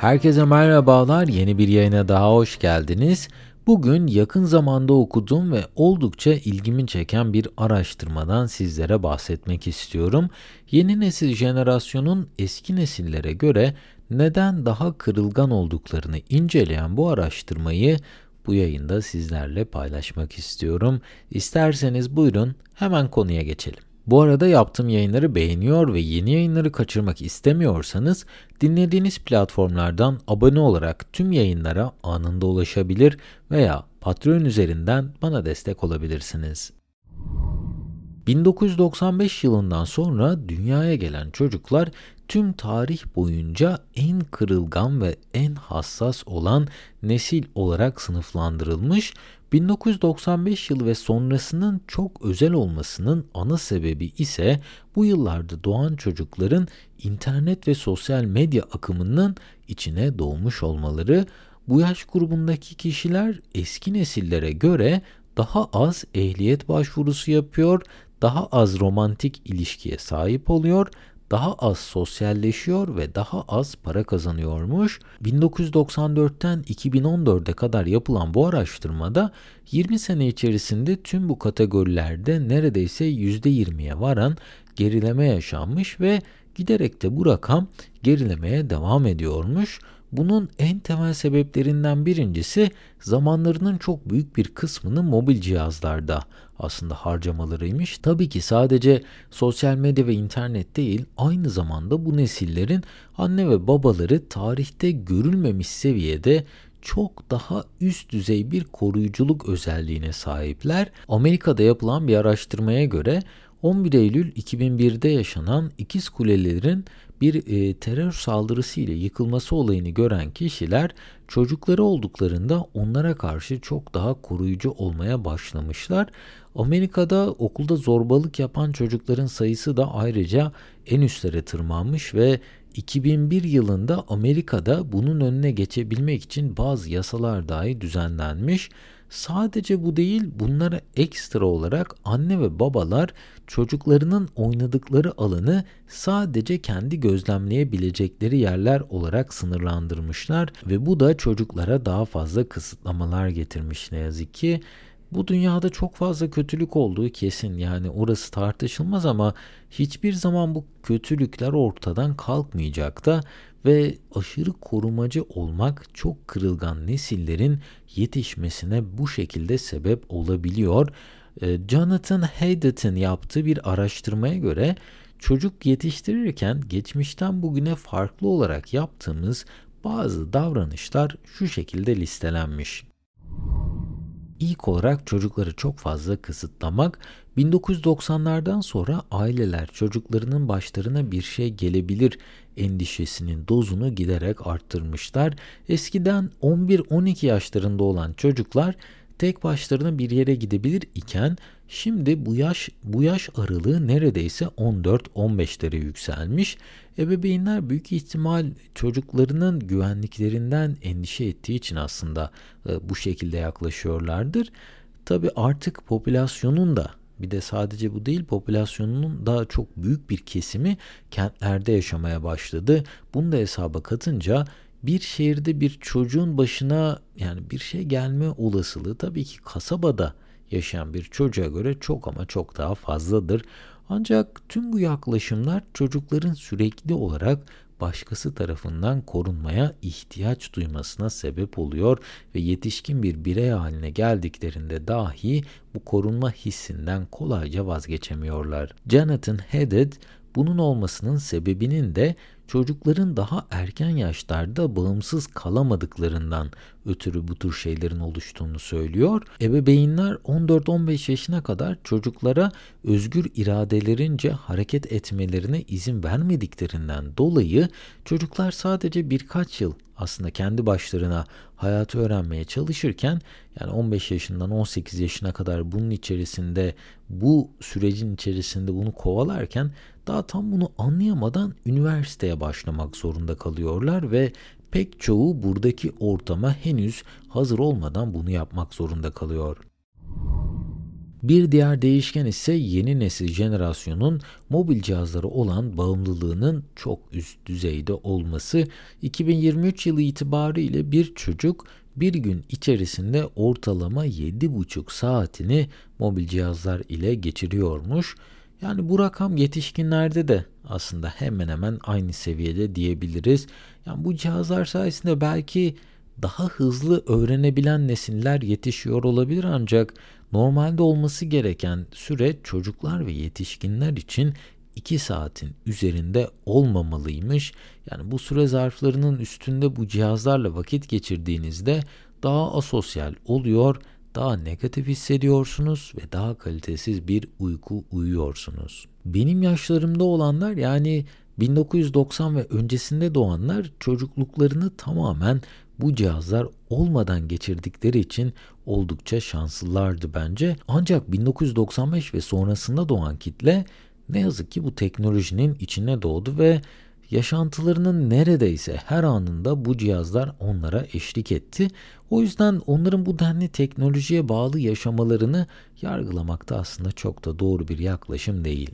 Herkese merhabalar. Yeni bir yayına daha hoş geldiniz. Bugün yakın zamanda okuduğum ve oldukça ilgimi çeken bir araştırmadan sizlere bahsetmek istiyorum. Yeni nesil jenerasyonun eski nesillere göre neden daha kırılgan olduklarını inceleyen bu araştırmayı bu yayında sizlerle paylaşmak istiyorum. İsterseniz buyurun hemen konuya geçelim. Bu arada yaptığım yayınları beğeniyor ve yeni yayınları kaçırmak istemiyorsanız dinlediğiniz platformlardan abone olarak tüm yayınlara anında ulaşabilir veya Patreon üzerinden bana destek olabilirsiniz. 1995 yılından sonra dünyaya gelen çocuklar tüm tarih boyunca en kırılgan ve en hassas olan nesil olarak sınıflandırılmış 1995 yılı ve sonrasının çok özel olmasının ana sebebi ise bu yıllarda doğan çocukların internet ve sosyal medya akımının içine doğmuş olmaları. Bu yaş grubundaki kişiler eski nesillere göre daha az ehliyet başvurusu yapıyor, daha az romantik ilişkiye sahip oluyor daha az sosyalleşiyor ve daha az para kazanıyormuş. 1994'ten 2014'e kadar yapılan bu araştırmada 20 sene içerisinde tüm bu kategorilerde neredeyse %20'ye varan gerileme yaşanmış ve giderek de bu rakam gerilemeye devam ediyormuş. Bunun en temel sebeplerinden birincisi zamanlarının çok büyük bir kısmını mobil cihazlarda aslında harcamalarıymış. Tabii ki sadece sosyal medya ve internet değil, aynı zamanda bu nesillerin anne ve babaları tarihte görülmemiş seviyede çok daha üst düzey bir koruyuculuk özelliğine sahipler. Amerika'da yapılan bir araştırmaya göre 11 Eylül 2001'de yaşanan ikiz kulelerin bir e, terör saldırısı ile yıkılması olayını gören kişiler çocukları olduklarında onlara karşı çok daha koruyucu olmaya başlamışlar. Amerika'da okulda zorbalık yapan çocukların sayısı da ayrıca en üstlere tırmanmış ve 2001 yılında Amerika'da bunun önüne geçebilmek için bazı yasalar dahi düzenlenmiş. Sadece bu değil, bunlara ekstra olarak anne ve babalar çocuklarının oynadıkları alanı sadece kendi gözlemleyebilecekleri yerler olarak sınırlandırmışlar ve bu da çocuklara daha fazla kısıtlamalar getirmiş ne yazık ki. Bu dünyada çok fazla kötülük olduğu kesin yani orası tartışılmaz ama hiçbir zaman bu kötülükler ortadan kalkmayacak da ve aşırı korumacı olmak çok kırılgan nesillerin yetişmesine bu şekilde sebep olabiliyor. Ee, Jonathan Haydet'in yaptığı bir araştırmaya göre çocuk yetiştirirken geçmişten bugüne farklı olarak yaptığımız bazı davranışlar şu şekilde listelenmiş. İlk olarak çocukları çok fazla kısıtlamak, 1990'lardan sonra aileler çocuklarının başlarına bir şey gelebilir endişesinin dozunu giderek arttırmışlar. Eskiden 11-12 yaşlarında olan çocuklar tek başlarına bir yere gidebilir iken şimdi bu yaş bu yaş aralığı neredeyse 14-15'lere yükselmiş. Ebeveynler büyük ihtimal çocuklarının güvenliklerinden endişe ettiği için aslında e, bu şekilde yaklaşıyorlardır. Tabi artık popülasyonun da bir de sadece bu değil popülasyonunun daha çok büyük bir kesimi kentlerde yaşamaya başladı. Bunu da hesaba katınca bir şehirde bir çocuğun başına yani bir şey gelme olasılığı tabii ki kasabada yaşayan bir çocuğa göre çok ama çok daha fazladır. Ancak tüm bu yaklaşımlar çocukların sürekli olarak başkası tarafından korunmaya ihtiyaç duymasına sebep oluyor ve yetişkin bir birey haline geldiklerinde dahi bu korunma hissinden kolayca vazgeçemiyorlar. Jonathan Haddad bunun olmasının sebebinin de çocukların daha erken yaşlarda bağımsız kalamadıklarından ötürü bu tür şeylerin oluştuğunu söylüyor. Ebeveynler 14-15 yaşına kadar çocuklara özgür iradelerince hareket etmelerine izin vermediklerinden dolayı çocuklar sadece birkaç yıl aslında kendi başlarına hayatı öğrenmeye çalışırken yani 15 yaşından 18 yaşına kadar bunun içerisinde bu sürecin içerisinde bunu kovalarken daha tam bunu anlayamadan üniversiteye başlamak zorunda kalıyorlar ve pek çoğu buradaki ortama henüz hazır olmadan bunu yapmak zorunda kalıyor. Bir diğer değişken ise yeni nesil jenerasyonun mobil cihazları olan bağımlılığının çok üst düzeyde olması. 2023 yılı itibariyle bir çocuk bir gün içerisinde ortalama 7,5 saatini mobil cihazlar ile geçiriyormuş. Yani bu rakam yetişkinlerde de aslında hemen hemen aynı seviyede diyebiliriz. Yani bu cihazlar sayesinde belki daha hızlı öğrenebilen nesiller yetişiyor olabilir ancak normalde olması gereken süre çocuklar ve yetişkinler için 2 saatin üzerinde olmamalıymış. Yani bu süre zarflarının üstünde bu cihazlarla vakit geçirdiğinizde daha asosyal oluyor, daha negatif hissediyorsunuz ve daha kalitesiz bir uyku uyuyorsunuz. Benim yaşlarımda olanlar yani 1990 ve öncesinde doğanlar çocukluklarını tamamen bu cihazlar olmadan geçirdikleri için oldukça şanslılardı bence. Ancak 1995 ve sonrasında doğan kitle ne yazık ki bu teknolojinin içine doğdu ve yaşantılarının neredeyse her anında bu cihazlar onlara eşlik etti. O yüzden onların bu denli teknolojiye bağlı yaşamalarını yargılamakta aslında çok da doğru bir yaklaşım değil.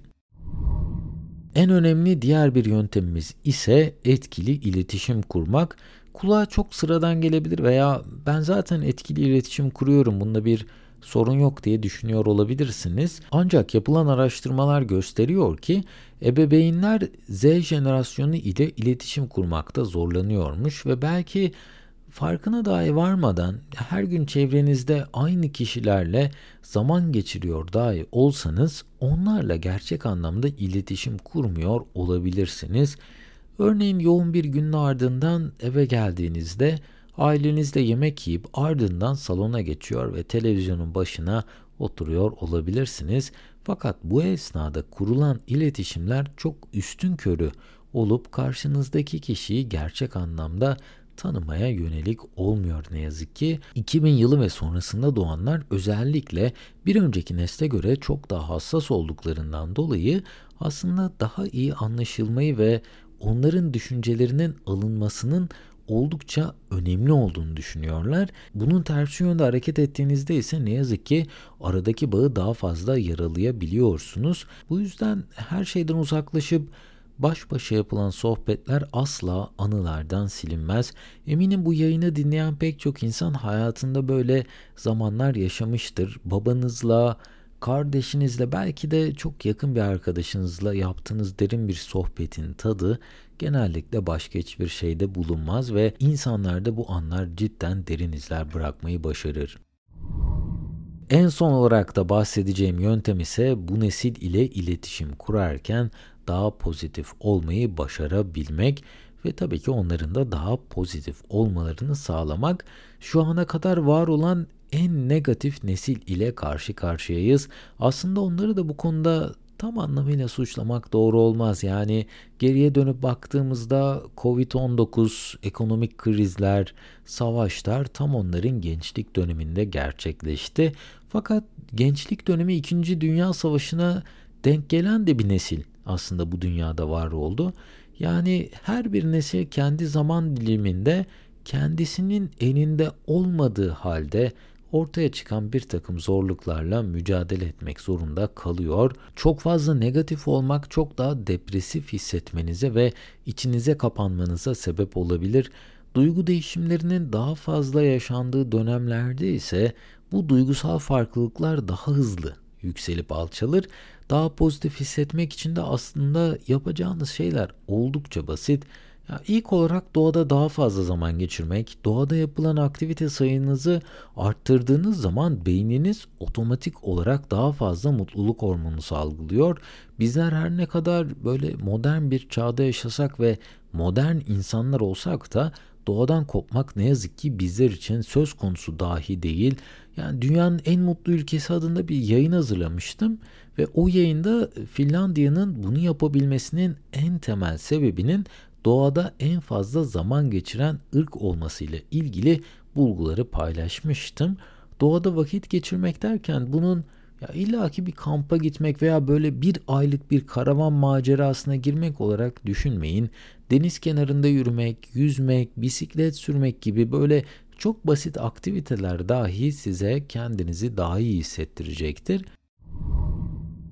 En önemli diğer bir yöntemimiz ise etkili iletişim kurmak. Kulağa çok sıradan gelebilir veya ben zaten etkili iletişim kuruyorum bunda bir sorun yok diye düşünüyor olabilirsiniz. Ancak yapılan araştırmalar gösteriyor ki ebeveynler Z jenerasyonu ile iletişim kurmakta zorlanıyormuş ve belki farkına dahi varmadan her gün çevrenizde aynı kişilerle zaman geçiriyor dahi olsanız onlarla gerçek anlamda iletişim kurmuyor olabilirsiniz. Örneğin yoğun bir günün ardından eve geldiğinizde ailenizle yemek yiyip ardından salona geçiyor ve televizyonun başına oturuyor olabilirsiniz. Fakat bu esnada kurulan iletişimler çok üstün körü olup karşınızdaki kişiyi gerçek anlamda tanımaya yönelik olmuyor ne yazık ki. 2000 yılı ve sonrasında doğanlar özellikle bir önceki nesle göre çok daha hassas olduklarından dolayı aslında daha iyi anlaşılmayı ve onların düşüncelerinin alınmasının oldukça önemli olduğunu düşünüyorlar. Bunun tersi yönde hareket ettiğinizde ise ne yazık ki aradaki bağı daha fazla yaralayabiliyorsunuz. Bu yüzden her şeyden uzaklaşıp baş başa yapılan sohbetler asla anılardan silinmez. Eminim bu yayını dinleyen pek çok insan hayatında böyle zamanlar yaşamıştır. Babanızla, kardeşinizle belki de çok yakın bir arkadaşınızla yaptığınız derin bir sohbetin tadı genellikle başka hiçbir şeyde bulunmaz ve insanlarda bu anlar cidden derin izler bırakmayı başarır. En son olarak da bahsedeceğim yöntem ise bu nesil ile iletişim kurarken daha pozitif olmayı başarabilmek ve tabii ki onların da daha pozitif olmalarını sağlamak. Şu ana kadar var olan en negatif nesil ile karşı karşıyayız. Aslında onları da bu konuda tam anlamıyla suçlamak doğru olmaz. Yani geriye dönüp baktığımızda Covid-19, ekonomik krizler, savaşlar tam onların gençlik döneminde gerçekleşti. Fakat gençlik dönemi 2. Dünya Savaşı'na denk gelen de bir nesil aslında bu dünyada var oldu. Yani her bir nesil kendi zaman diliminde kendisinin elinde olmadığı halde ortaya çıkan bir takım zorluklarla mücadele etmek zorunda kalıyor. Çok fazla negatif olmak çok daha depresif hissetmenize ve içinize kapanmanıza sebep olabilir. Duygu değişimlerinin daha fazla yaşandığı dönemlerde ise bu duygusal farklılıklar daha hızlı yükselip alçalır. Daha pozitif hissetmek için de aslında yapacağınız şeyler oldukça basit. Ya ilk olarak doğada daha fazla zaman geçirmek, doğada yapılan aktivite sayınızı arttırdığınız zaman beyniniz otomatik olarak daha fazla mutluluk hormonu salgılıyor. Bizler her ne kadar böyle modern bir çağda yaşasak ve modern insanlar olsak da doğadan kopmak ne yazık ki bizler için söz konusu dahi değil. Yani dünyanın en mutlu ülkesi adında bir yayın hazırlamıştım ve o yayında Finlandiya'nın bunu yapabilmesinin en temel sebebinin doğada en fazla zaman geçiren ırk olmasıyla ilgili bulguları paylaşmıştım. Doğada vakit geçirmek derken bunun ya illaki bir kampa gitmek veya böyle bir aylık bir karavan macerasına girmek olarak düşünmeyin. Deniz kenarında yürümek, yüzmek, bisiklet sürmek gibi böyle çok basit aktiviteler dahi size kendinizi daha iyi hissettirecektir.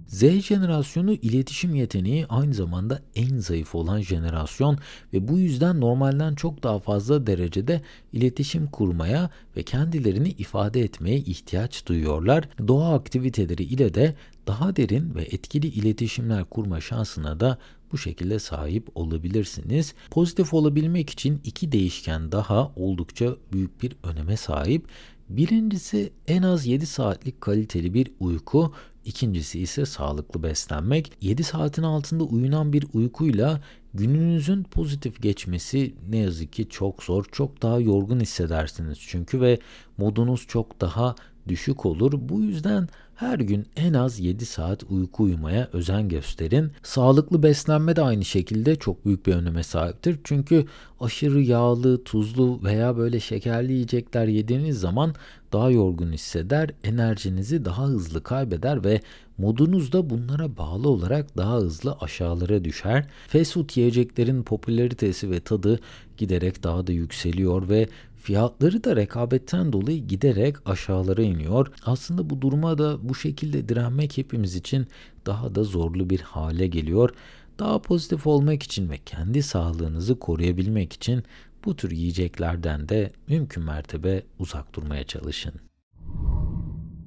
Z jenerasyonu iletişim yeteneği aynı zamanda en zayıf olan jenerasyon ve bu yüzden normalden çok daha fazla derecede iletişim kurmaya ve kendilerini ifade etmeye ihtiyaç duyuyorlar. Doğa aktiviteleri ile de daha derin ve etkili iletişimler kurma şansına da bu şekilde sahip olabilirsiniz. Pozitif olabilmek için iki değişken daha oldukça büyük bir öneme sahip. Birincisi en az 7 saatlik kaliteli bir uyku, ikincisi ise sağlıklı beslenmek. 7 saatin altında uyunan bir uykuyla gününüzün pozitif geçmesi ne yazık ki çok zor. Çok daha yorgun hissedersiniz çünkü ve modunuz çok daha düşük olur. Bu yüzden her gün en az 7 saat uyku uyumaya özen gösterin. Sağlıklı beslenme de aynı şekilde çok büyük bir öneme sahiptir. Çünkü aşırı yağlı, tuzlu veya böyle şekerli yiyecekler yediğiniz zaman daha yorgun hisseder, enerjinizi daha hızlı kaybeder ve modunuz da bunlara bağlı olarak daha hızlı aşağılara düşer. Fast food yiyeceklerin popülaritesi ve tadı giderek daha da yükseliyor ve Fiyatları da rekabetten dolayı giderek aşağılara iniyor. Aslında bu duruma da bu şekilde direnmek hepimiz için daha da zorlu bir hale geliyor. Daha pozitif olmak için ve kendi sağlığınızı koruyabilmek için bu tür yiyeceklerden de mümkün mertebe uzak durmaya çalışın.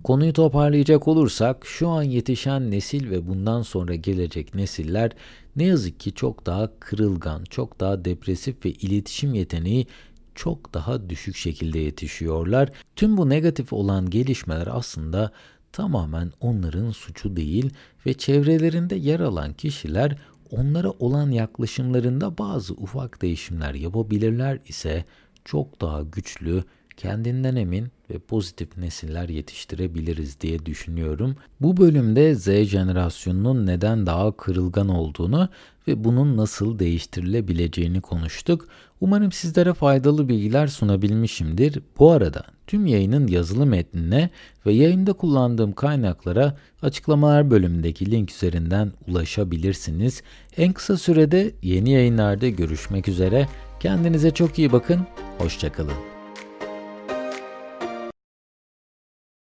Konuyu toparlayacak olursak şu an yetişen nesil ve bundan sonra gelecek nesiller ne yazık ki çok daha kırılgan, çok daha depresif ve iletişim yeteneği çok daha düşük şekilde yetişiyorlar. Tüm bu negatif olan gelişmeler aslında tamamen onların suçu değil ve çevrelerinde yer alan kişiler onlara olan yaklaşımlarında bazı ufak değişimler yapabilirler ise çok daha güçlü, kendinden emin ve pozitif nesiller yetiştirebiliriz diye düşünüyorum. Bu bölümde Z jenerasyonunun neden daha kırılgan olduğunu ve bunun nasıl değiştirilebileceğini konuştuk. Umarım sizlere faydalı bilgiler sunabilmişimdir. Bu arada tüm yayının yazılı metnine ve yayında kullandığım kaynaklara açıklamalar bölümündeki link üzerinden ulaşabilirsiniz. En kısa sürede yeni yayınlarda görüşmek üzere. Kendinize çok iyi bakın. Hoşçakalın.